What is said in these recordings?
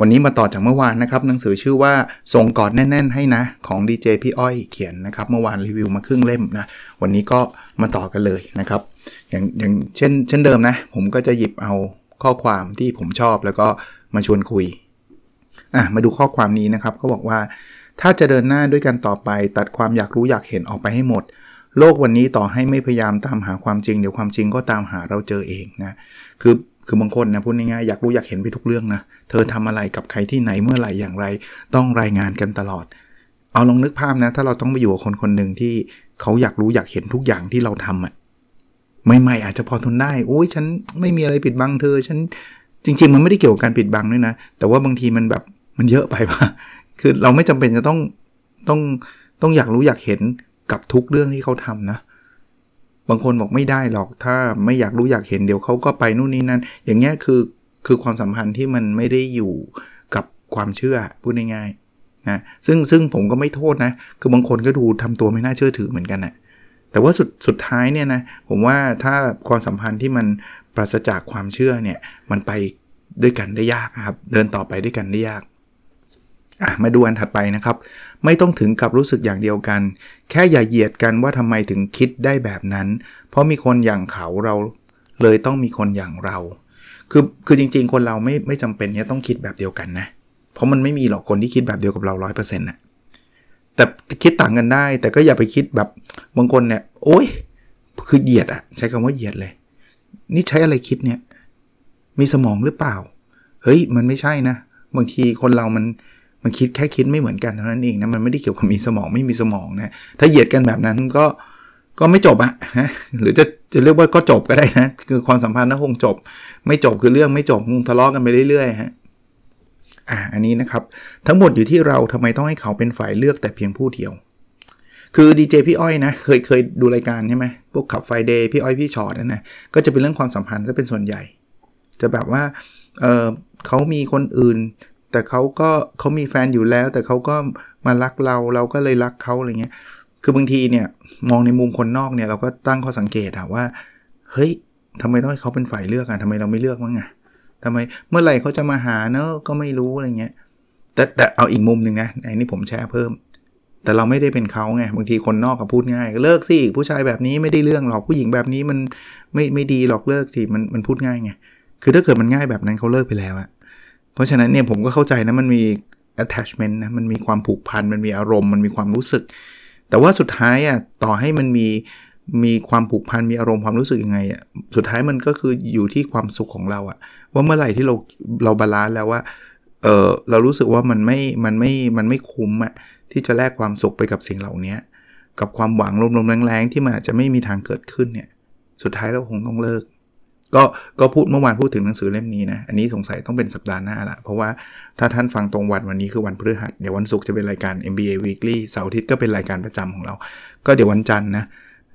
วันนี้มาต่อจากเมื่อวานนะครับหนังสือชื่อว่าส่งกอดแน่น ๆ ให้นะ ของดีเจพี่อ้อยเขียนนะครับ เมื่อวานรีวิวมาครึ่งเล่มนะ วันนี้ก็มาต่อกันเลยนะครับ อย่างอย่างเช่น เช่นเดิมนะ ผมก็จะหยิบเอาข้อความที่ผมชอบแล้วก็มาชวนคุยอะมาดูข้อความนี้นะครับเขาบอกว่า ถ้าจะเดินหน้าด้วยกันต่อไป ตัดความอยากรู้อยากเห็นออกไปให้หมดโลกวันนี้ต่อให้ไม่พยายามตามหาความจริง เดี๋ยวความจริงก็ตามหาเราเจอเองนะ คือ คือบางคนนะพูดง่ายๆอยากรู้อยากเห็นไปทุกเรื่องนะ เธอทำอะไรกับใครที่ไหนเมื่อไหร่อย่างไร ต้องรายงานกันตลอด เอาลองนึกภาพนะ ถ้าเราต้องไปอยู่กับคนคนหนึ่งที่เขาอยากรู้อยากเห็นทุกอย่างที่เราทำอะใหม่ๆอาจจะพอทนได้โอ้ยฉันไม่มีอะไรปิดบังเธอ ฉันจริง ๆ มันไม่ได้เกี่ยวกับการปิดบังด้วยนะ แต่ว่าบางทีมันแบบมันเยอะไปป่ะคือเราไม่จำเป็นจะต้องต้องต้องอยากรู้อยากเห็นกับทุกเรื่องที่เขาทำนะ บางคนบอกไม่ได้หรอกถ้าไม่อยากรู้อยากเห็นเดี๋ยวเขาก็ไปนู่นนี่นั่น อย่างเงี้ยคือคือความสัมพันธ์ที่มันไม่ได้อยู่กับความเชื่อพูดง่ายๆนะซึ่งซึ่งผมก็ไม่โทษนะ คือบางคนก็ดูทำตัวไม่น่าเชื่อถือเหมือนกันนะแต่ว่าสุดสุดท้ายเนี่ยนะผมว่าถ้าความสัมพันธ์ที่มันปราศจากความเชื่อเนี่ยมันไปด้วยกันได้ยากครับ เดินต่อไปด้วยกันได้ยาก อะมาดูอันถัดไปนะครับ ไม่ต้องถึงกับรู้สึกอย่างเดียวกัน แค่อย่าเหยียดกันว่าทำไมถึงคิดได้แบบนั้น เพราะมีคนอย่างเขาเราเลยต้องมีคนอย่างเรา คือคือจริง ๆ คนเราไม่ไม่จำเป็นเนี่ยต้องคิดแบบเดียวกันนะ เพราะมันไม่มีหรอกคนที่คิดแบบเดียวกับเราร้อยเปอร์เซ็นต์นะแต่คิดต่างกันได้ แต่ก็อย่าไปคิดแบบบางคนเนี่ย โอ้ยคือเหยียดอะใช้คำว่าเหยียดเลย นี่ใช้อะไรคิดเนี่ย มีสมองหรือเปล่า เฮ้ย มันไม่ใช่นะ บางทีคนเรามัน มันคิดแค่คิดไม่เหมือนกันเท่านั้นเองนะมันไม่ได้เกี่ยวกับมีสมองไม่มีสมองนะถ้าเหยียดกันแบบนั้นก็ก็ไม่จบอะนะหรือจะจะเรียกว่าก็จบก็ได้นะคือความสัมพันธ์นะคงจบ ไม่จบคือเรื่องไม่จบคงทะเลาะกันไปเรื่อยๆฮะอะอันนี้นะครับ ทั้งหมดอยู่ที่เราทำไมต้องให้เขาเป็นฝ่ายเลือกแต่เพียงผู้เดียว คือดีเจพี่อ้อยนะ เคยเคยดูรายการใช่ไหมพวกขับไฟเดย์พี่อ้อยพี่ชอตนะนะก็จะเป็นเรื่องความสัมพันธ์ก็เป็นส่วนใหญ่ จะแบบว่าเออเขามีคนอื่น แต่เขาก็เขามีแฟนอยู่แล้ว แต่เขาก็มารักเราเราก็เลยรักเขาอะไรเงี้ย คือบางทีเนี่ยมองในมุมคนนอกเนี่ยเราก็ตั้งข้อสังเกตอะว่า เฮ้ยทำไมต้องให้เขาเป็นฝ่ายเลือกอะทำไมเราไม่เลือกมั้งอะทำไมเมื่อไหร่เขาจะมาหาเนอะก็ไม่รู้อะไรเงี้ย แต่แต่เอาอีกมุมหนึ่งนะไอ้นี่ผมแชร์เพิ่ม แต่เราไม่ได้เป็นเขาไงบางทีคนนอกก็พูดง่าย เลิกสิผู้ชายแบบนี้ไม่ได้เรื่องหรอกผู้หญิงแบบนี้มันไม่ไม่ดีหรอกเลิกสิมันมันพูดง่ายไงคือถ้าเกิดมันง่ายแบบนั้นเขาเลิกไปแล้วอะ เพราะฉะนั้นเนี่ยผมก็เข้าใจนะมันมี attachment นะมันมีความผูกพันมันมีอารมณ์มันมีความรู้สึก แต่ว่าสุดท้ายอะต่อให้มันมีมีความผูกพันมีอารมณ์ความรู้สึกยังไงอะสุดท้ายมันก็คืออยู่ที่ความสุขของเราอะ ว่าเมื่อไหร่ที่เราเราบาลานซ์แล้วว่าเออเรารู้สึกว่ามันไม่มันไม่มันไม่คุ้มอะที่จะแลกความสุขไปกับสิ่งเหล่านี้กับความหวังลมๆแรงๆที่มันอาจจะไม่มีทางเกิดขึ้นเนี่ยสุดท้ายเราคงต้องเลิก ก็ก็พูดเมื่อวานพูดถึงหนังสือเล่มนี้นะ อันนี้สงสัยต้องเป็นสัปดาห์หน้าละ เพราะว่าถ้าท่านฟังตรงวันวันนี้คือวันพฤหัส เดี๋ยววันศุกร์จะเป็นรายการ MBA Weekly เสาร์อาทิตย์ก็เป็นรายการประจำของเรา ก็เดี๋ยววันจันทร์นะ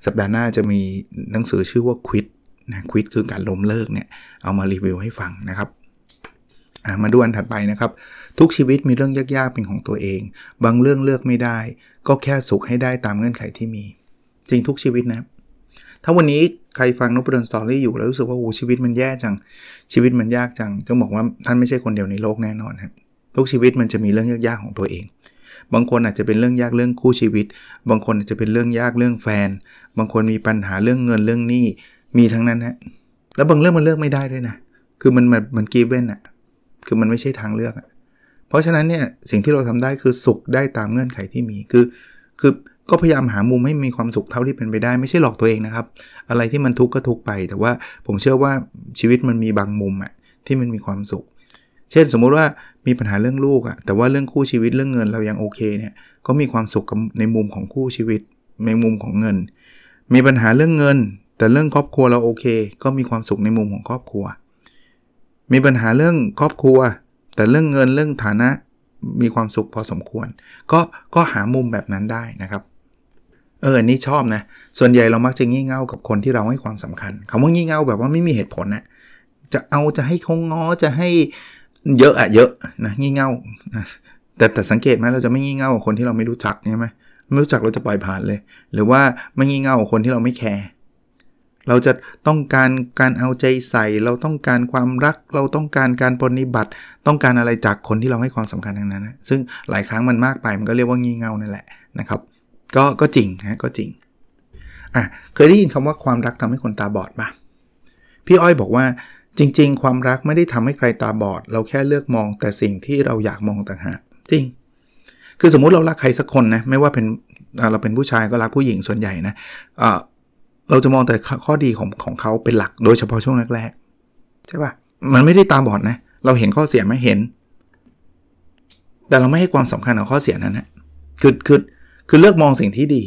สัปดาห์หน้าจะมีหนังสือชื่อว่า Quit นะควิดคือการล้มเลิกเนี่ย เอามารีวิวให้ฟังนะครับมาดูอันถัดไปนะครับ ทุกชีวิตมีเรื่องยากๆเป็นของตัวเอง บางเรื่องเลือกไม่ได้ ก็แค่สุขให้ได้ตามเงื่อนไขที่มี จริงทุกชีวิตนะ ถ้าวันนี้ใครฟังนบดนสตอรี่อยู่แล้วรู้สึกว่าโอ้ชีวิตมันแย่จัง ชีวิตมันยากจังต้องบอกว่าท่านไม่ใช่คนเดียวในโลกแน่นอนครับทุกชีวิตมันจะมีเรื่องยากๆของตัวเอง บางคนอาจจะเป็นเรื่องยากเรื่องคู่ชีวิต บางคนอาจจะเป็นเรื่องยากเรื่องแฟน บางคนมีปัญหาเรื่องเงินเรื่องหนี้มีทั้งนั้นฮะแล้วบางเรื่องมันเลือกไม่ได้ด้วยนะคือมันมันมันกีเว้นอะคือมันไม่ใช่ทางเลือกอะเพราะฉะนั้นเนี่ยสิ่งที่เราทำได้คือสุขได้ตามเงื่อนไขที่มีคือคือ ก็พยายามหามุมให้มีความสุขเท่าที่เป็นไปได้ ไม่ใช่หลอกตัวเองนะครับ อะไรที่มันทุกข์ก็ทุกข์ไป แต่ว่าผมเชื่อว่าชีวิตมันมีบางมุมอะที่มันมีความสุข เช่นสมมุติว่ามีปัญหาเรื่องลูกอะแต่ว่าเรื่องคู่ชีวิตเรื่องเงินเรายังโอเคเนี่ยก็มีความสุขในมุมของคู่ชีวิตในมุมของเงิน มีปัญหาเรื่องเงิน แต่เรื่องครอบครัวเราโอเค ก็มีความสุขในมุมของครอบครัว มีปัญหาเรื่องครอบครัว แต่เรื่องเงินเรื่องฐานะมีความสุขพอสมควร ก็ก็หามุมแบบนั้นได้นะครับ เอออันนี้ชอบนะ ส่วนใหญ่เรามักจะงี่เง่ากับคนที่เราให้ความสำคัญคำว่างี่เง่าแบบว่าไม่มีเหตุผลนะจะเอาจะให้เขาง้อจะให้เยอะอะเยอะนะงี่เง่าแต่แต่สังเกตไหมเราจะไม่งี่เง่ากับคนที่เราไม่รู้จักใช่ไหมไม่รู้จักเราจะปล่อยผ่านเลย หรือว่าไม่งี่เง่ากับคนที่เราไม่แคร์เราจะต้องการการเอาใจใส่ เราต้องการความรัก เราต้องการการปฏิบัติ ต้องการอะไรจากคนที่เราให้ความสำคัญทั้งนั้นนะซึ่งหลายครั้งมันมากไปมันก็เรียกว่างี่เง่านั่นแหละนะครับ ก็ก็จริงนะก็จริงอะเคยได้ยินคำว่าความรักทำให้คนตาบอดปะพี่อ้อยบอกว่าจริง ๆ ความรักไม่ได้ทำให้ใครตาบอด เราแค่เลือกมองแต่สิ่งที่เราอยากมองต่างหากจริง คือสมมุติเรารักใครสักคนนะไม่ว่าเป็นเราเป็นผู้ชายก็รักผู้หญิงส่วนใหญ่นะเราจะมองแต่ข้อดีของของเขาเป็นหลักโดยเฉพาะช่วงแรกๆใช่ปะมันไม่ได้ตาบอดนะ เราเห็นข้อเสียไหมเห็น แต่เราไม่ให้ความสำคัญกับข้อเสียนั้นนะคือคือ คือเลือกมองสิ่งที่ดี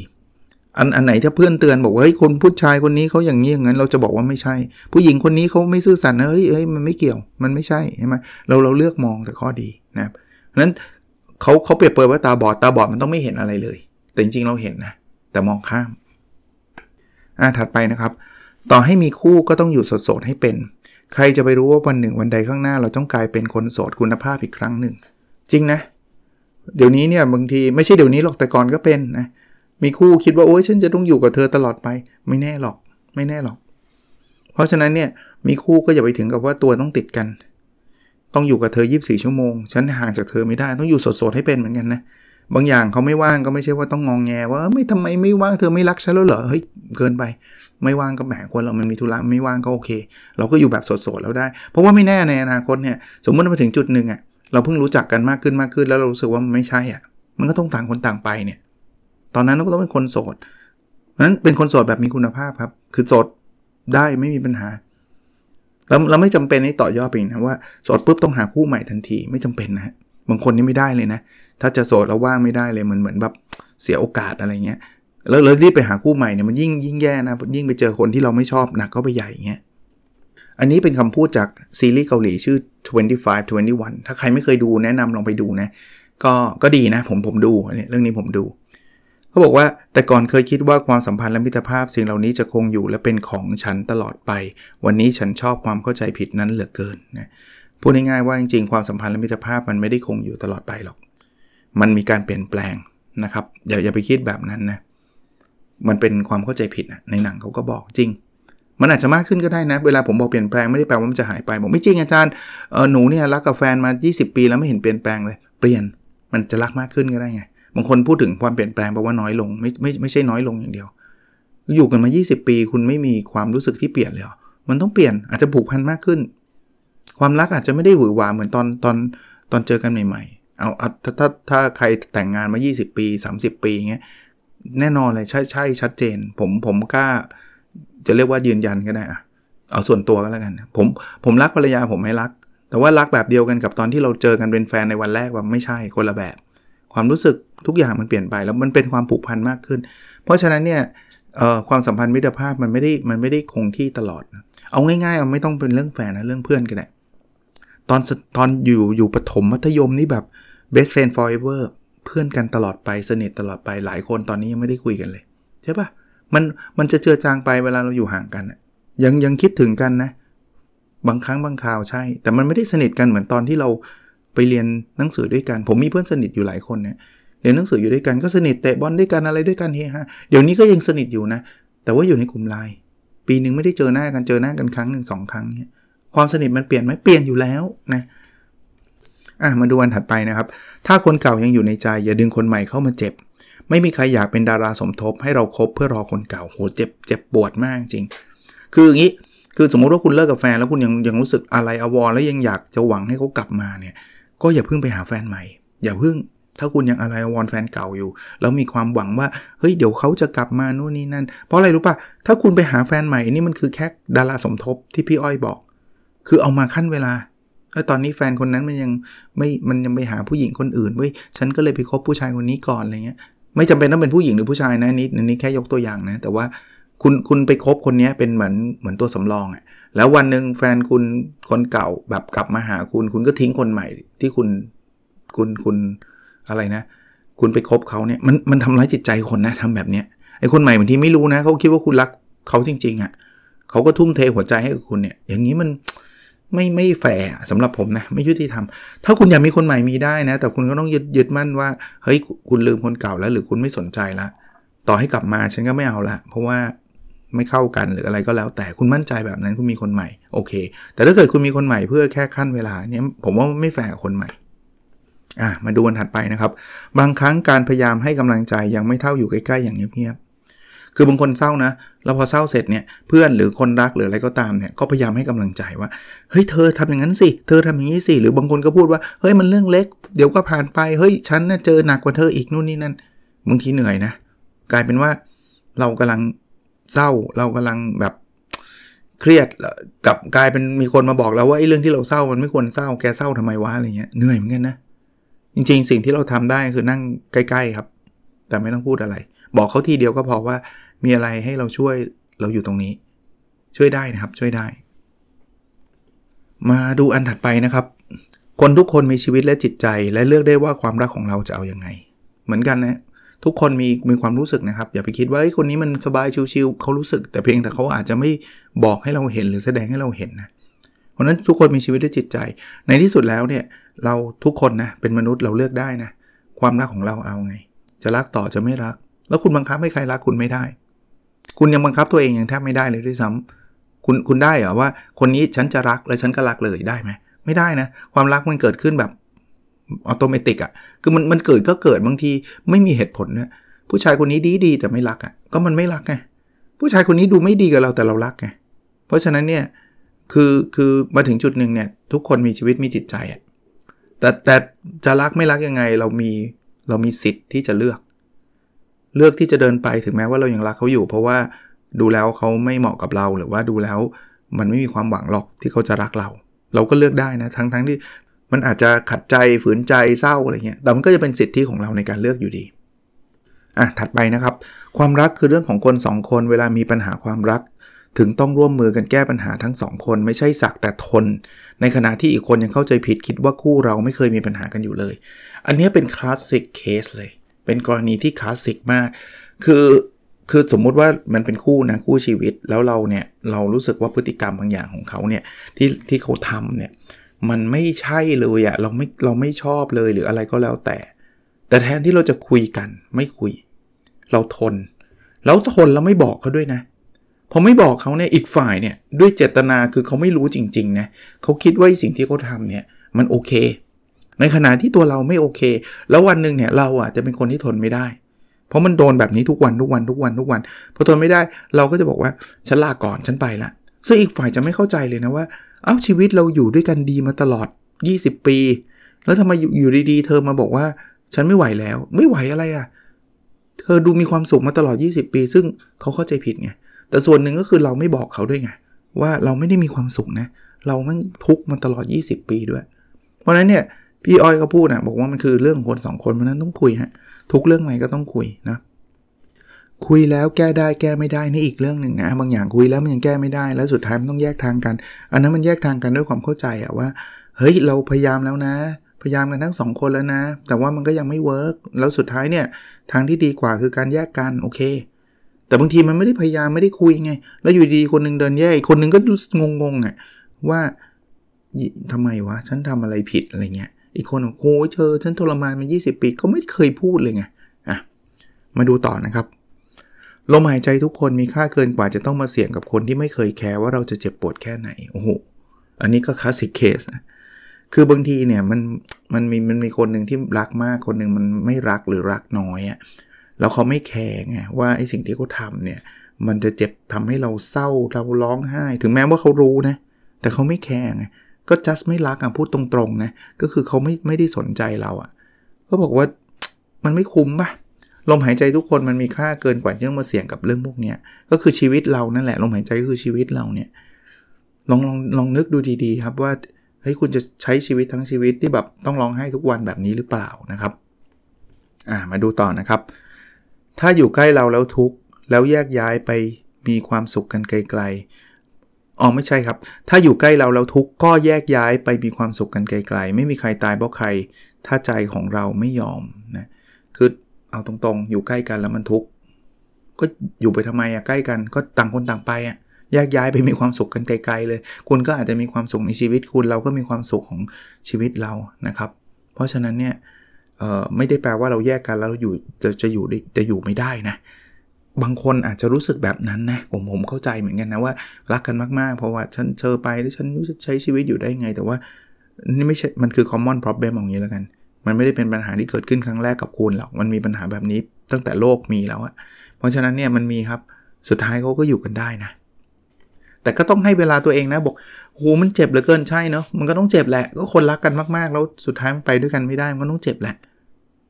อันอันไหนถ้าเพื่อนเตือนบอกว่าเฮ้ยคนผู้ชายคนนี้เขาอย่างนี้อย่างนั้น เราจะบอกว่าไม่ใช่ ผู้หญิงคนนี้เขาไม่ซื่อสัตย์นะเฮ้ยเฮ้ยมันไม่เกี่ยวมันไม่ใช่ใช่ไหมเราเราเลือกมองแต่ข้อดีนะครับนั้นเขาเขาเปรียบเปรยว่าตาบอดตาบอดมันต้องไม่เห็นอะไรเลย แต่จริงๆเราเห็นนะแต่มองข้ามอ่าถัดไปนะครับ ต่อให้มีคู่ก็ต้องอยู่โสดๆให้เป็น ใครจะไปรู้ว่าวันหนึ่งวันใดข้างหน้า เราต้องกลายเป็นคนโสดคุณภาพอีกครั้งหนึ่ง จริงนะ เดี๋ยวนี้เนี่ยบางทีไม่ใช่เดี๋ยวนี้หรอกแต่ก่อนก็เป็นนะมีคู่คิดว่าโอ้ยฉันจะต้องอยู่กับเธอตลอดไป ไม่แน่หรอก ไม่แน่หรอก เพราะฉะนั้นเนี่ยมีคู่ก็อย่าไปถึงกับว่าตัวต้องติดกัน ต้องอยู่กับเธอ 24 ชั่วโมง ฉันห่างจากเธอไม่ได้ต้องอยู่สดๆให้เป็นเหมือนกันนะบางอย่างเขาไม่ว่างก็ไม่ใช่ว่าต้องงองแงว่าไม่ทำไมไม่ว่างเธอไม่รักฉันแล้วเหรอเฮ้ยเกินไป ไม่ว่างก็แหมคนเรามันมีธุระไม่ว่างก็โอเค เราก็อยู่แบบสดๆแล้วได้ เพราะว่าไม่แน่ในอนาคตเนี่ยสมมติมาถึงจุดหนึ่งอะ่ะ เราเพิ่งรู้จักกันมากขึ้นมากขึ้น แล้วเรารู้สึกว่ามันไม่ใช่อะ่ะ มันก็ต้องต่างคนต่างไปเนี่ย ตอนนั้นเราก็ต้องเป็นคนโสดนั้นเป็นคนโสดแบบมีคุณภาพครับ คือโสดได้ไม่มีปัญหาเราเราไม่จำเป็นให้ต่อยอดไปนะว่าโสดปุ๊บต้องหาคู่ใหม่ทันทีไม่จำเป็นนะบางคนนี่ไม่ได้เลยนะ ถ้าจะโสดแล้วว่างไม่ได้เลยเหมือนเหมือนแบบเสียโอกาสอะไรเงี้ยแล้วเลยรีบไปหาคู่ใหม่เนี่ยมันยิ่งยิ่งแย่นะยิ่งไปเจอคนที่เราไม่ชอบหนักก็ไปใหญ่เงี้ย อันนี้เป็นคำพูดจากซีรีส์เกาหลีชื่อ 25 21 ถ้าใครไม่เคยดูแนะนำลองไปดูนะ ก็ก็ดีนะผมผมดูเนี่ยเรื่องนี้ผมดู เขาบอกว่าแต่ก่อนเคยคิดว่าความสัมพันธ์และมิตรภาพสิ่งเหล่านี้จะคงอยู่และเป็นของฉันตลอดไป วันนี้ฉันชอบความเข้าใจผิดนั้นเหลือเกินนะพูดง่ายๆว่าจริงๆความสัมพันธ์และมิตรภาพมันไม่ได้คงอยู่ตลอดไปหรอก มันมีการเปลี่ยนแปลงนะครับอย่าอย่าไปคิดแบบนั้นนะมันเป็นความเข้าใจผิดนะในหนังเขาก็บอกจริง มันอาจจะมากขึ้นก็ได้นะ เวลาผมบอกเปลี่ยนแปลงไม่ได้แปลว่ามันจะหายไปบอกไม่จริงอาจารย์เออหนูเนี่ยรักกับแฟนมา 20 ปีแล้วไม่เห็นเปลี่ยนแปลงเลย เปลี่ยนมันจะรักมากขึ้นก็ได้ไงบางคนพูดถึงความเปลี่ยนแปลงแปลว่าน้อยลงไม่ไม่ไม่ใช่น้อยลงอย่างเดียว อยู่กันมา 20 ปี คุณไม่มีความรู้สึกที่เปลี่ยนเลยมันต้องเปลี่ยนอาจจะผูกพันมากขึ้น ความรักอาจจะไม่ได้หวือหวาเหมือนตอนตอนตอนเจอกันใหม่ๆเอาถ้าถ้าถ้าใครแต่งงานมา 20 ปี 30 ปีเงี้ยแน่นอนเลยใช่ใช่ชัดเจน ผมผมกล้า จะเรียกว่ายืนยันก็ได้อะเอาส่วนตัวก็แล้วกัน ผมผมรักภรรยาผมไม่รัก แต่ว่ารักแบบเดียวกันกับตอนที่เราเจอกันเป็นแฟนในวันแรกว่าไม่ใช่คนละแบบ ความรู้สึกทุกอย่างมันเปลี่ยนไปแล้วมันเป็นความผูกพันมากขึ้น เพราะฉะนั้นเนี่ยความสัมพันธ์มิตรภาพมันไม่ได้มันไม่ได้คงที่ตลอด เอาง่ายๆเอาไม่ต้องเป็นเรื่องแฟนนะเรื่องเพื่อนก็ได้ตอนตอนอยู่อยู่ปฐมมัธยมนี่แบบ best friend forever เพื่อนกันตลอดไปสนิทตลอดไปหลายคนตอนนี้ยังไม่ได้คุยกันเลย ใช่ปะ มันมันจะเจือจางไปเวลาเราอยู่ห่างกันยังยังคิดถึงกันนะ บางครั้งบางคราวใช่ แต่มันไม่ได้สนิทกันเหมือนตอนที่เราไปเรียนหนังสือด้วยกัน ผมมีเพื่อนสนิทอยู่หลายคนเนี่ยเรียนหนังสืออยู่ด้วยกันก็สนิทเตะบอลด้วยกันอะไรด้วยกันเฮฮาเดี๋ยวนี้ก็ยังสนิทอยู่นะ แต่ว่าอยู่ในกลุ่มไลน์ปีหนึ่งไม่ได้เจอหน้ากันเจอหน้ากันครั้งหนึ่งสองครั้งเนี่ยความสนิทมันเปลี่ยนไหมเปลี่ยนอยู่แล้วนะอะมาดูอันถัดไปนะครับ ถ้าคนเก่ายังอยู่ในใจ อย่าดึงคนใหม่เข้ามาเจ็บ ไม่มีใครอยากเป็นดาราสมทบ ให้เราครบเพื่อรอคนเก่าโหเจ็บเจ็บปวดมากจริง คืออย่างนี้คือสมมติว่าคุณเลิกกับแฟนแล้วคุณยังยังรู้สึกอะไรอววรแล้วยังอยากจะหวังให้เขากลับมาเนี่ย ก็อย่าเพิ่งไปหาแฟนใหม่ อย่าเพิ่งถ้าคุณยังอะไรอววรแฟนเก่าอยู่ แล้วมีความหวังว่าเฮ้ยเดี๋ยวเขาจะกลับมานู่นนี่นั่น เพราะอะไรรู้ปะถ้าคุณไปหาแฟนใหม่นี่มันคือแค่ดาราสมทบที่พี่อ้อยบอก คือเอามาขั้นเวลาแล้วตอนนี้แฟนคนนั้นมันยังไม่มันยังไปหาผู้หญิงคนอื่นเว้ยฉันก็เลยไปคบผู้ชายคนนี้ก่อนอะไรเงี้ย ไม่จำเป็นต้องเป็นผู้หญิงหรือผู้ชายนะนี่นี่แค่ยกตัวอย่างนะ แต่ว่าคุณคุณไปคบคนนี้เป็นเหมือนเหมือนตัวสำรองอะ่ะแล้ววันหนึ่งแฟนคุณคนเก่าแบบกลับมาหาคุณ คุณก็ทิ้งคนใหม่ที่คุณคุณคุณอะไรนะ คุณไปคบเขาเนี่ยมันมันทำร้ายจิตใจคนนะทำแบบเนี้ยไอ้คนใหม่บางทีไม่รู้นะเขาคิดว่าคุณรักเขาจริง ๆอะ่ะเขาก็ทุ่มเทหัวใจให้กับคุณเนี่ย อย่างนี้มัน ไม่ไม่แฝงสำหรับผมนะ ไม่ยุติธรรม ถ้าคุณอยากมีคนใหม่มีได้นะ แต่คุณก็ต้องยึดยึดมั่นว่า เฮ้ย คุณลืมคนเก่าแล้ว หรือคุณไม่สนใจละต่อให้กลับมาฉันก็ไม่เอาละ เพราะว่าไม่เข้ากันหรืออะไรก็แล้ว แต่คุณมั่นใจแบบนั้นคุณมีคนใหม่โอเค แต่ถ้าเกิดคุณมีคนใหม่เพื่อแค่ขั้นเวลาเนี่ยผมว่าไม่แฝงคนใหม่อะมาดูวันถัดไปนะครับ บางครั้งการพยายามให้กำลังใจยังไม่เท่าอยู่ใกล้ๆอย่างเงียบๆ คือบางคนเศร้านะ แล้วพอเศร้าเสร็จเนี่ยเพื่อนหรือคนรักหรืออะไรก็ตามเนี่ยก็พยายามให้กำลังใจว่าเฮ้ยเธอทำอย่างนั้นสิ เธอทำอย่างนี้สิ หรือบางคนก็พูดว่าเฮ้ยมันเรื่องเล็ก เดี๋ยวก็ผ่านไปเฮ้ยฉันน่ะเจอหนักกว่าเธออีกนู่นนี่นั่นบางทีเหนื่อยนะ กลายเป็นว่าเรากำลังเศร้าเรากำลังแบบเครียดกับกลายเป็นมีคนมาบอกแล้วว่าไอ้เรื่องที่เราเศร้ามันไม่ควรเศร้าแกเศร้าทำไมวะอะไรเงี้ยเหนื่อยเหมือนกันนะจริง ๆ สิ่งที่เราทำได้คือนั่งใกล้ ๆ ครับ แต่ไม่ต้องพูดอะไร บอกเขาทีเดียวก็พอว่ามีอะไรให้เราช่วยเราอยู่ตรงนี้ ช่วยได้นะครับช่วยได้ มาดูอันถัดไปนะครับ คนทุกคนมีชีวิตและจิตใจ และเลือกได้ว่าความรักของเราจะเอาอยัางไง เหมือนกันนะทุกคนมีมีความรู้สึกนะครับ อย่าไปคิดว่าคนนี้มันสบายชิวๆเขารู้สึก แต่เพียงแต่เขาอาจจะไม่บอกให้เราเห็นหรือแสดงให้เราเห็นนะเพราะนั้นทุกคนมีชีวิตและจิตใจ ในที่สุดแล้วเนี่ยเราทุกคนนะเป็นมนุษย์เราเลือกได้นะความรักของเราเอาไง จะรักต่อจะไม่รัก แล้วคุณบังคับให้ใครรักคุณไม่ได้ คุณยังบังคับตัวเองยังแทบไม่ได้เลยด้วยซ้ำคุณคุณได้เหรอว่าคนนี้ฉันจะรักและฉันก็รักเลยได้ไหมไม่ได้นะ ความรักมันเกิดขึ้นแบบอัตโนมัติอะคือมันมันเกิดก็เกิดบางทีไม่มีเหตุผลนะผู้ชายคนนี้ดีดีแต่ไม่รักอะก็มันไม่รักไงผู้ชายคนนี้ดูไม่ดีกับเราแต่เรารักไงเพราะฉะนั้นเนี่ยคือคือมาถึงจุดหนึ่งเนี่ยทุกคนมีชีวิตมีจิตใจอะแต่แต่จะรักไม่รักยังไงเรามีเรามีสิทธิ์ที่จะเลือก เลือกที่จะเดินไปถึงแม้ว่าเรายังรักเขาอยู่ เพราะว่าดูแล้วเขาไม่เหมาะกับเราหรือว่าดูแล้วมันไม่มีความหวังหรอกที่เขาจะรักเรา เราก็เลือกได้นะทั้งทั้งที่มันอาจจะขัดใจฝืนใจเศร้าอะไรเงี้ยแต่มันก็จะเป็นสิทธิของเราในการเลือกอยู่ดีอะถัดไปนะครับ ความรักคือเรื่องของคน 2 คนเวลามีปัญหาความรัก ถึงต้องร่วมมือกันแก้ปัญหาทั้ง 2 คน ไม่ใช่สักแต่ทน ในขณะที่อีกคนยังเข้าใจผิดคิดว่าคู่เราไม่เคยมีปัญหากันอยู่เลย อันนี้เป็นคลาสสิกเคสเลย เป็นกรณีที่คลาสสิกมาก คือคือสมมุติว่ามันเป็นคู่นะคู่ชีวิตแล้วเราเนี่ยเรารู้สึกว่าพฤติกรรมบางอย่างของเขาเนี่ยที่ที่เขาทำเนี่ยมันไม่ใช่เลยอะเราไม่เราไม่ชอบเลยหรืออะไรก็แล้วแต่ แต่แทนที่เราจะคุยกันไม่คุย เราทน แล้วทนแล้วไม่บอกเขาด้วยนะพอไม่บอกเขาเนี่ยอีกฝ่ายเนี่ยด้วยเจตนาคือเขาไม่รู้จริงๆนะเขาคิดว่าสิ่งที่เขาทำเนี่ยมันโอเค ในขณะที่ตัวเราไม่โอเค แล้ววันหนึ่งเนี่ยเราอะจะเป็นคนที่ทนไม่ได้ เพราะมันโดนแบบนี้ทุกวันทุกวันทุกวันทุกวันพอทนไม่ได้เราก็จะบอกว่าฉันลาก่อนฉันไปละซึ่งอีกฝ่ายจะไม่เข้าใจเลยนะว่า เอ้าชีวิตเราอยู่ด้วยกันดีมาตลอด 20 ปี แล้วทำไมอยู่ดีๆ เธอมาบอกว่า ฉันไม่ไหวแล้ว ไม่ไหวอะไรอะ่ะ เธอดูมีความสุขมาตลอด 20 ปี ซึ่งเขาเข้าใจผิดไง แต่ส่วนหนึ่งก็คือเราไม่บอกเขาด้วยไง ว่าเราไม่ได้มีความสุขนะ เราไม่ทุกมาตลอด 20 ปีด้วย เพราะนั้นเนี่ย พี่อ้อยก็พูดนะบอกว่ามันคือเรื่องคนสองคนเพราะนั้นต้องคุยฮะทุกเรื่องไหนก็ต้องคุยนะคุยแล้วแก้ได้แก้ไม่ได้นี่อีกเรื่องหนึ่งนะบางอย่างคุยแล้วมันยังแก้ไม่ได้แล้วสุดท้ายมันต้องแยกทางกัน อันนั้นมันแยกทางกันด้วยความเข้าใจอะว่าเฮ้ยเราพยายามแล้วนะ พยายามกันทั้งสองคนแล้วนะ แต่ว่ามันก็ยังไม่เวิร์กแล้วสุดท้ายเนี่ยทางที่ดีกว่าคือการแยกกันโอเค แต่บางทีมันไม่ได้พยายามไม่ได้คุยไง แล้วอยู่ดีคนนึงเดินแยกคนนึงก็ดูงงๆอะว่าทำไมวะฉันทำอะไรผิดอะไรเงี้ย อีกคนโอ้โหเธอฉันทรมานมา 20 ปีก็ไม่เคยพูดเลยไงอะมาดูต่อนะครับลมหายใจทุกคนมีค่าเกินกว่าจะต้องมาเสี่ยงกับคนที่ไม่เคยแคร์ว่าเราจะเจ็บปวดแค่ไหนโอ้โหอันนี้ก็ classic case นะคือบางทีเนี่ยมันมันมีมันมีคนหนึ่งที่รักมากคนหนึ่งมันไม่รักหรือรักน้อยอะ่ะแล้วเขาไม่แคร์ไงว่าไอ้สิ่งที่เขาทำเนี่ยมันจะเจ็บทำให้เราเศร้าเราร้องไห้ ถึงแม้ว่าเขารู้นะ แต่เขาไม่แคร์ไง ก็ just ไม่รักอะพูดตรงๆนะก็คือเขาไม่ไม่ได้สนใจเราอะก็บอกว่ามันไม่คุ้มป่ะลมหายใจทุกคนมันมีค่าเกินกว่าที่ต้องมาเสี่ยงกับเรื่องพวกนี้ก็คือชีวิตเรานั่นแหละลมหายใจก็คือชีวิตเราเนี่ยลองลองลองนึกดูดีๆ ครับว่าเฮ้ยคุณจะใช้ชีวิตทั้งชีวิตที่แบบต้องร้องไห้ทุกวันแบบนี้หรือเปล่านะครับอ่ามาดูต่อนะครับ ถ้าอยู่ใกล้เราแล้วทุกข์แล้วแยกย้ายไปมีความสุขกันไกล อ๋อไม่ใช่ครับ ถ้าอยู่ใกล้เราแล้วทุกข์ก็แยกย้ายไปมีความสุขกันไกล ๆ ไม่มีใครตายเพราะใคร ถ้าใจของเราไม่ยอมนะคือเอาตรงๆ อยู่ใกล้กันแล้วมันทุกข์ก็อยู่ไปทำไมอะใกล้กันก็ต่างคนต่างไปอะแยกย้ายไปมีความสุขกันไกล ๆ เลย คุณก็อาจจะมีความสุขในชีวิตคุณเราก็มีความสุขของชีวิตเรานะครับ เพราะฉะนั้นเนี่ยไม่ได้แปลว่าเราแยกกันแล้วเราอยู่จะจะอยู่จะอยู่ไม่ได้นะ บางคนอาจจะรู้สึกแบบนั้นนะผมผมเข้าใจเหมือนกันนะว่ารักกันมากๆ เพราะว่าฉันเจอไปแล้วฉันใช้ชีวิตอยู่ได้ไง แต่ว่านี่ไม่ใช่มันคือ common problem อย่างนี้แล้วกัน มันไม่ได้เป็นปัญหาที่เกิดขึ้นครั้งแรกกับคุณหรอกมันมีปัญหาแบบนี้ตั้งแต่โลกมีแล้วอะเพราะฉะนั้นเนี่ยมันมีครับสุดท้ายเขาก็อยู่กันได้นะแต่ก็ต้องให้เวลาตัวเองนะบอกโหมันเจ็บเหลือเกินใช่เนาะมันก็ต้องเจ็บแหละ ก็คนรักกันมากๆ แล้วสุดท้ายมันไปด้วยกันไม่ได้มันก็ต้องเจ็บแหละ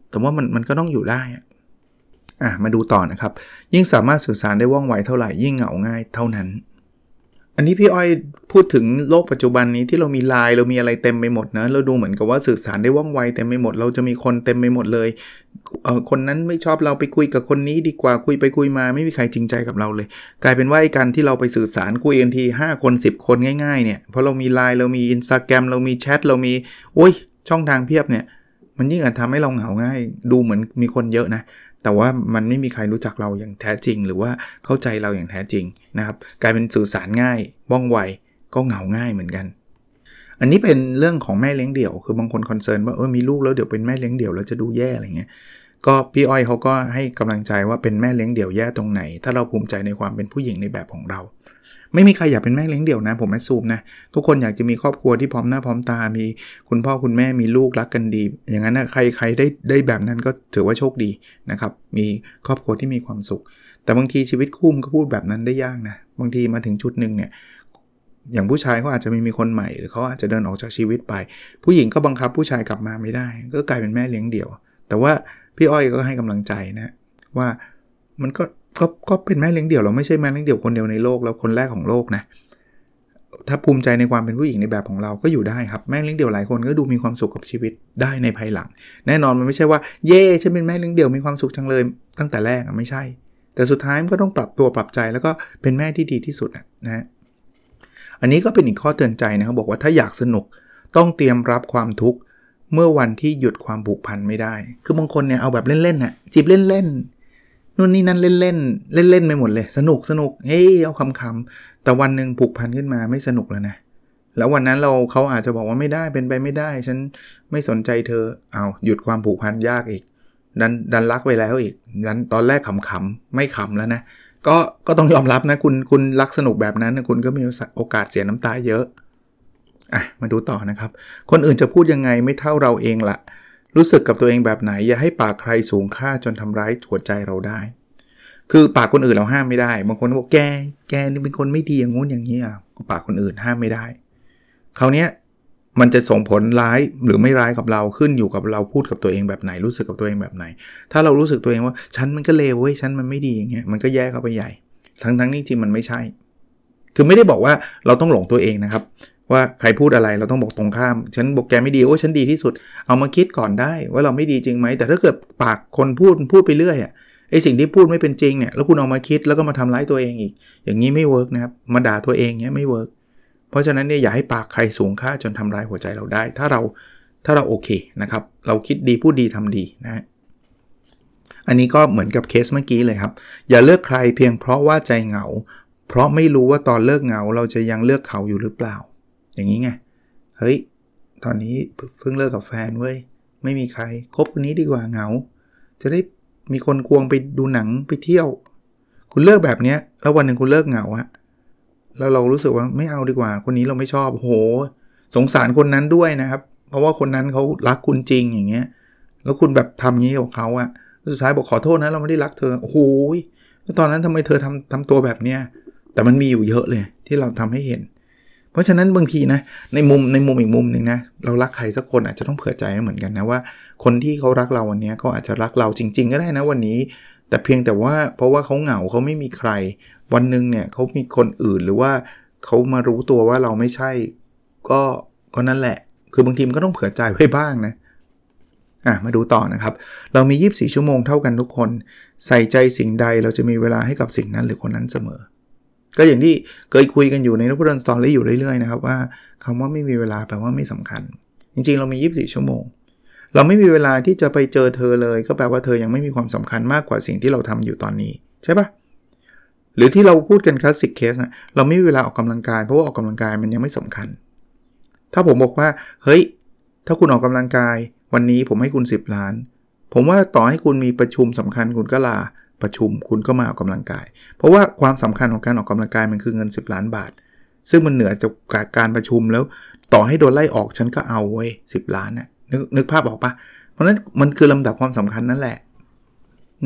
แต่ว่ามันมันก็ต้องอยู่ได้อะ อะมาดูต่อนะครับ ยิ่งสามารถสื่อสารได้ว่องไวเท่าไหร่ยิ่งเหงาง่ายเท่านั้น อันนี้พี่อ้อยพูดถึงโลกปัจจุบันนี้ที่เรามีไลน์เรามีอะไรเต็มไปหมดนะเราดูเหมือนกับว่าสื่อสารได้ว่องไวเต็มไปหมด เราจะมีคนเต็มไปหมดเลยเออคนนั้นไม่ชอบเราไปคุยกับคนนี้ดีกว่าคุยไปคุยมาไม่มีใครจริงใจกับเราเลย กลายเป็นว่าการที่เราไปสื่อสารคุยกันทีห้าคน10 คนง่ายๆเนี่ยเพราะเรามีไลน์เรามีอินสตาแกรมเรามีแชทเรามีโอ้ยช่องทางเพียบเนี่ยมันยิ่งอาจทำให้เราเหงาง่าย ดูเหมือนมีคนเยอะนะ แต่ว่ามันไม่มีใครรู้จักเราอย่างแท้จริง หรือว่าเข้าใจเราอย่างแท้จริงนะครับ กลายเป็นสื่อสารง่ายว่องไวก็เหงาง่ายเหมือนกัน อันนี้เป็นเรื่องของแม่เลี้ยงเดี่ยว คือบางคน concern ว่าเออมีลูกแล้วเดี๋ยวเป็นแม่เลี้ยงเดี่ยวแล้วจะดูแย่อะไรเงี้ยก็พี่อ้อยเขาก็ให้กำลังใจว่าเป็นแม่เลี้ยงเดี่ยวแย่ตรงไหน ถ้าเราภูมิใจในความเป็นผู้หญิงในแบบของเรา ไม่มีใครอยากเป็นแม่เลี้ยงเดี่ยวนะ ผมแม่ซูมนะ ทุกคนอยากจะมีครอบครัวที่พร้อมหน้าพร้อมตา มีคุณพ่อคุณแม่มีลูกรักกันดี อย่างนั้นนะใครใครได้ได้แบบนั้นก็ถือว่าโชคดีนะครับ มีครอบครัวที่มีความสุข แต่บางทีชีวิตคู่มันก็พูดแบบนั้นได้ยากนะ บางทีมาถึงจุดหนึ่งเนี่ย อย่างผู้ชายเขาอาจจะไม่มีคนใหม่ หรือเขาอาจจะเดินออกจากชีวิตไป ผู้หญิงก็บังคับผู้ชายกลับมาไม่ได้ ก็กลายเป็นแม่เลี้ยงเดี่ยว แต่ว่าพี่อ้อยก็ให้กำลังใจนะว่ามันก็ ก็ก็เป็นแม่เลี้ยงเดี่ยวเราไม่ใช่แม่เลี้ยงเดี่ยวคนเดียวในโลกแล้วคนแรกของโลกนะถ้าภูมิใจในความเป็นผู้หญิงในแบบของเราก็อยู่ได้ครับแม่เลี้ยงเดี่ยวหลายคนก็ดูมีความสุขกับชีวิตได้ในภายหลัง แน่นอนมันไม่ใช่ว่าเย่ฉันเป็นแม่เลี้ยงเดี่ยวมีความสุขจังเลย ตั้งแต่แรกอะไม่ใช่ แต่สุดท้ายมันก็ต้องปรับตัวปรับใจแล้วก็เป็นแม่ที่ดีที่สุดนะอันนี้ก็เป็นอีกข้อเตือนใจนะครับบอกว่าถ้าอยากสนุกต้องเตรียมรับความทุกข์เมื่อวันที่หยุดความผูกพันไม่ได้ คือบางคนเนี่ยเอาแบบเล่นๆน่ะจีบเล่นๆ นู่นนี่นั่นเล่นเล่นเล่นเล่นไปหมดเลย สนุกสนุกเฮ้ยเอาคำคำแต่วันหนึ่งผูกพันขึ้นมาไม่สนุกแล้วนะ แล้ววันนั้นเราเขาอาจจะบอกว่าไม่ได้เป็นไปไม่ได้ ฉันไม่สนใจเธอเอาหยุดความผูกพันยากอีก ดันดันรักไปแล้วอีกดันตอนแรกขำๆไม่ขำแล้วนะก็ก็ต้องยอมรับนะคุณคุณรักสนุกแบบนั้นคุณก็มีโอกาสเสียน้ำตาเยอะอะมาดูต่อนะครับ คนอื่นจะพูดยังไงไม่เท่าเราเองละ่ะ รู้สึกกับตัวเองแบบไหน อย่าให้ปากใครสูงค่าจนทำร้ายหัวใจเราได้ คือปากคนอื่นเราห้ามไม่ได้ บางคนบอกแก แกนี่เป็นคนไม่ดีอย่างงู้นอย่างนี้อะปากคนอื่นห้ามไม่ได้คราวนี้มันจะส่งผลร้ายหรือไม่ร้ายกับเราขึ้นอยู่กับเราพูดกับตัวเองแบบไหน รู้สึกกับตัวเองแบบไหน ถ้าเรารู้สึกตัวเองว่าฉันมันก็เลวเว้ยฉันมันไม่ดีอย่างเงี้ยมันก็แย่เข้าไปใหญ่ ทั้งทั้งที่จริงมันไม่ใช่ คือไม่ได้บอกว่าเราต้องหลงตัวเองนะครับ ว่าใครพูดอะไรเราต้องบอกตรงข้าม ฉันบอกแกไม่ดีโอ้ฉันดีที่สุด เอามาคิดก่อนได้ว่าเราไม่ดีจริงไหมแต่ถ้าเกิดปากคนพูดพูดไปเรื่อยอะไอสิ่งที่พูดไม่เป็นจริงเนี่ยแล้วคุณเอามาคิดแล้วก็มาทำร้ายตัวเองอีก อย่างนี้ไม่ work นะครับมาด่าตัวเองเนี้ยไม่ work เพราะฉะนั้นเนี่ยอย่าให้ปากใครสูงค่าจนทำร้ายหัวใจเราได้ ถ้าเราถ้าเราโอเคนะครับเราคิดดีพูดดีทำดีนะ อันนี้ก็เหมือนกับเคสเมื่อกี้เลยครับ อย่าเลือกใครเพียงเพราะว่าใจเหงา เพราะไม่รู้ว่าตอนเลิกเหงาเราจะยังเลือกเขาอยู่หรือเปล่า อย่างนี้ไง เฮ้ย ตอนนี้เพิ่งเลิกกับแฟนเว้ย ไม่มีใคร คบคนนี้ดีกว่าเหงา จะได้มีคนควงไปดูหนังไปเที่ยว คุณเลิกแบบเนี้ย แล้ววันหนึ่งคุณเลิกเหงาอะแล้วเรารู้สึกว่าไม่เอาดีกว่า คนนี้เราไม่ชอบโห สงสารคนนั้นด้วยนะครับ เพราะว่าคนนั้นเขารักคุณจริงอย่างเงี้ย แล้วคุณแบบทำงี้กับเขาอะสุดท้ายบอกขอโทษนะเราไม่ได้รักเธอ โอ้โหแล้วตอนนั้นทำไมเธอทำทำตัวแบบเนี้ย แต่มันมีอยู่เยอะเลยที่เราทำให้เห็น เพราะฉะนั้นบางทีนะในมุมในมุมอีกมุมหนึ่งนะเรารักใครสักคนอาจจะต้องเผื่อใจเหมือนกันนะว่า คนที่เขารักเราวันนี้เขาอาจจะรักเราจริง ๆ ก็ได้นะวันนี้ แต่เพียงแต่ว่าเพราะว่าเขาเหงาเขาไม่มีใคร วันหนึ่งเนี่ยเขามีคนอื่นหรือว่าเขามารู้ตัวว่าเราไม่ใช่ ก็ก็นั่นแหละ คือบางทีมันก็ต้องเผื่อใจไว้บ้างนะอะมาดูต่อนะครับ เรามี 24 ชั่วโมงเท่ากันทุกคน ใส่ใจสิ่งใดเราจะมีเวลาให้กับสิ่งนั้นหรือคนนั้นเสมอ ก็อย่างที่เคยคุยกันอยู่ในนพดลสตอรี่อยู่เรื่อยๆนะครับว่าคำว่าไม่มีเวลาแปลว่าไม่สำคัญ จริงๆ เรามี 24 ชั่วโมง เราไม่มีเวลาที่จะไปเจอเธอเลย ก็แปลว่าเธอยังไม่มีความสำคัญมากกว่าสิ่งที่เราทำอยู่ตอนนี้ใช่ปะหรือที่เราพูดกันคลาสสิกเคสนะเราไม่มีเวลาออกกำลังกายเพราะว่าออกกำลังกายมันยังไม่สำคัญ ถ้าผมบอกว่าเฮ้ยถ้าคุณออกกำลังกาย วันนี้ผมให้คุณ 10 ล้าน ผมว่าต่อให้คุณมีประชุมสำคัญคุณก็ลา ประชุมคุณก็มาออกกำลังกาย เพราะว่าความสำคัญของการออกกำลังกายมันคือเงิน 10 ล้านบาท ซึ่งมันเหนือจากการประชุมแล้วต่อให้โดนไล่ออกฉันก็เอาเว้ยสิล้านนะ่ะนึกนึกภาพออกปะเพราะนั้นมันคือลำดับความสำคัญนั่นแหละ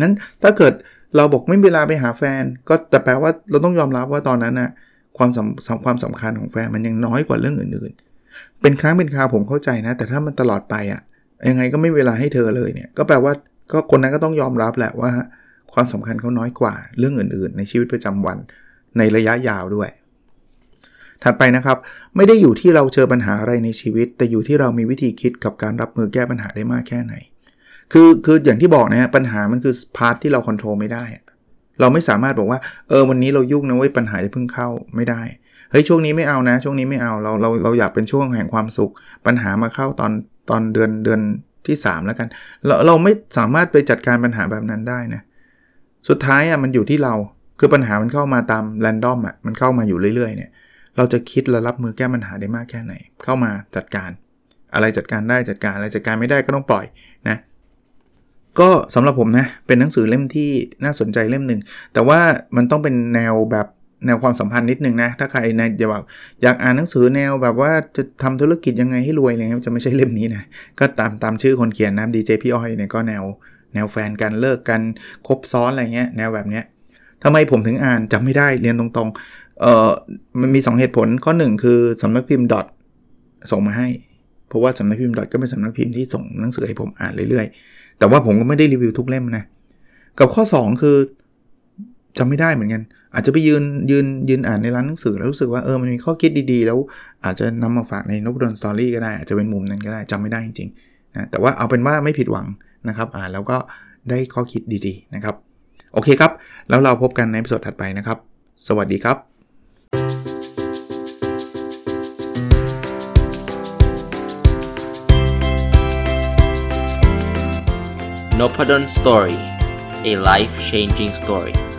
นั้นถ้าเกิดเราบอกไม่มีเวลาไปหาแฟน ก็แต่แปลว่าเราต้องยอมรับว่าตอนนั้นนะความสำความสำคัญของแฟนมันยังน้อยกว่าเรื่องอื่นๆ เป็นครั้งเป็นคราวผมเข้าใจนะ แต่ถ้ามันตลอดไปอะ่ะยังไงก็ไม่เวลาให้เธอเลยเนี่ย ก็แปลว่าก็คนนั้นก็ต้องยอมรับแหละว่า ความสำคัญเขาน้อยกว่าเรื่องอื่น ๆ ในชีวิตประจำวันในระยะยาวด้วย ถัดไปนะครับ ไม่ได้อยู่ที่เราเจอปัญหาอะไรในชีวิต แต่อยู่ที่เรามีวิธีคิดกับการรับมือแก้ปัญหาได้มากแค่ไหน คือคืออย่างที่บอกนะปัญหามันคือพาร์ทที่เราควบคุมไม่ได้ เราไม่สามารถบอกว่าเออวันนี้เรายุ่งนะเว้ยปัญหาจะเพิ่งเข้าไม่ได้เฮ้ยช่วงนี้ไม่เอานะ ช่วงนี้ไม่เอาเราเราเราอยากเป็นช่วงแห่งความสุข ปัญหามาเข้าตอนตอนเดือนเดือนที่ 3 แล้วกัน เราเราไม่สามารถไปจัดการปัญหาแบบนั้นได้นะ สุดท้ายอะมันอยู่ที่เราคือปัญหามันเข้ามาตามแรนดอมอะมันเข้ามาอยู่เรื่อยๆเนี่ยเราจะคิดและรับมือแก้ปัญหาได้มากแค่ไหน เข้ามาจัดการ อะไรจัดการได้จัดการอะไรจัดการไม่ได้ก็ต้องปล่อยนะก็สำหรับผมนะเป็นหนังสือเล่มที่น่าสนใจเล่มหนึ่งแต่ว่ามันต้องเป็นแนวแบบแนวความสัมพันธ์นิดนึงนะ ถ้าใครในจะแบบอยากอ่านหนังสือแนวแบบว่าจะทำธุรกิจยังไงให้รวยอะไรเงี้ยจะไม่ใช่เล่มนี้นะ ก็ตามตามชื่อคนเขียนนะดีเจพี่อ้อยเนี่ยก็แนว แนวแฟนกันเลิกกันคบซ้อนอะไรเงี้ยแนวแบบเนี้ยทำไมผมถึงอ่านจำไม่ได้เรียนตรงๆเอ่อมันมี 2 เหตุผลข้อ 1 คือสำนักพิมพ์ดอทส่งมาให้ เพราะว่าสำนักพิมพ์ดอทก็เป็นสำนักพิมพ์ที่ส่งหนังสือให้ผมอ่านเรื่อยๆ แต่ว่าผมก็ไม่ได้รีวิวทุกเล่มนะกับข้อ 2 คือจำไม่ได้เหมือนกัน อาจจะไปยืนยืนยืนอ่านในร้านหนังสือแล้วรู้สึกว่าเออมันมีข้อคิดดีๆ แล้วอาจจะนำมาฝากในนบดอนสตอรี่ก็ได้อาจจะเป็นมุมนั้นก็ได้จำไม่ได้จริงๆนะแต่ว่าเอาเป็นว่าไม่ผิดหวัง นะครับอ่านแล้วก็ได้ข้อคิดดีๆนะครับ โอเคครับ แล้วเราพบกันในสดถัดไปนะครับ สวัสดีครับ n o p a d o n Story a life changing story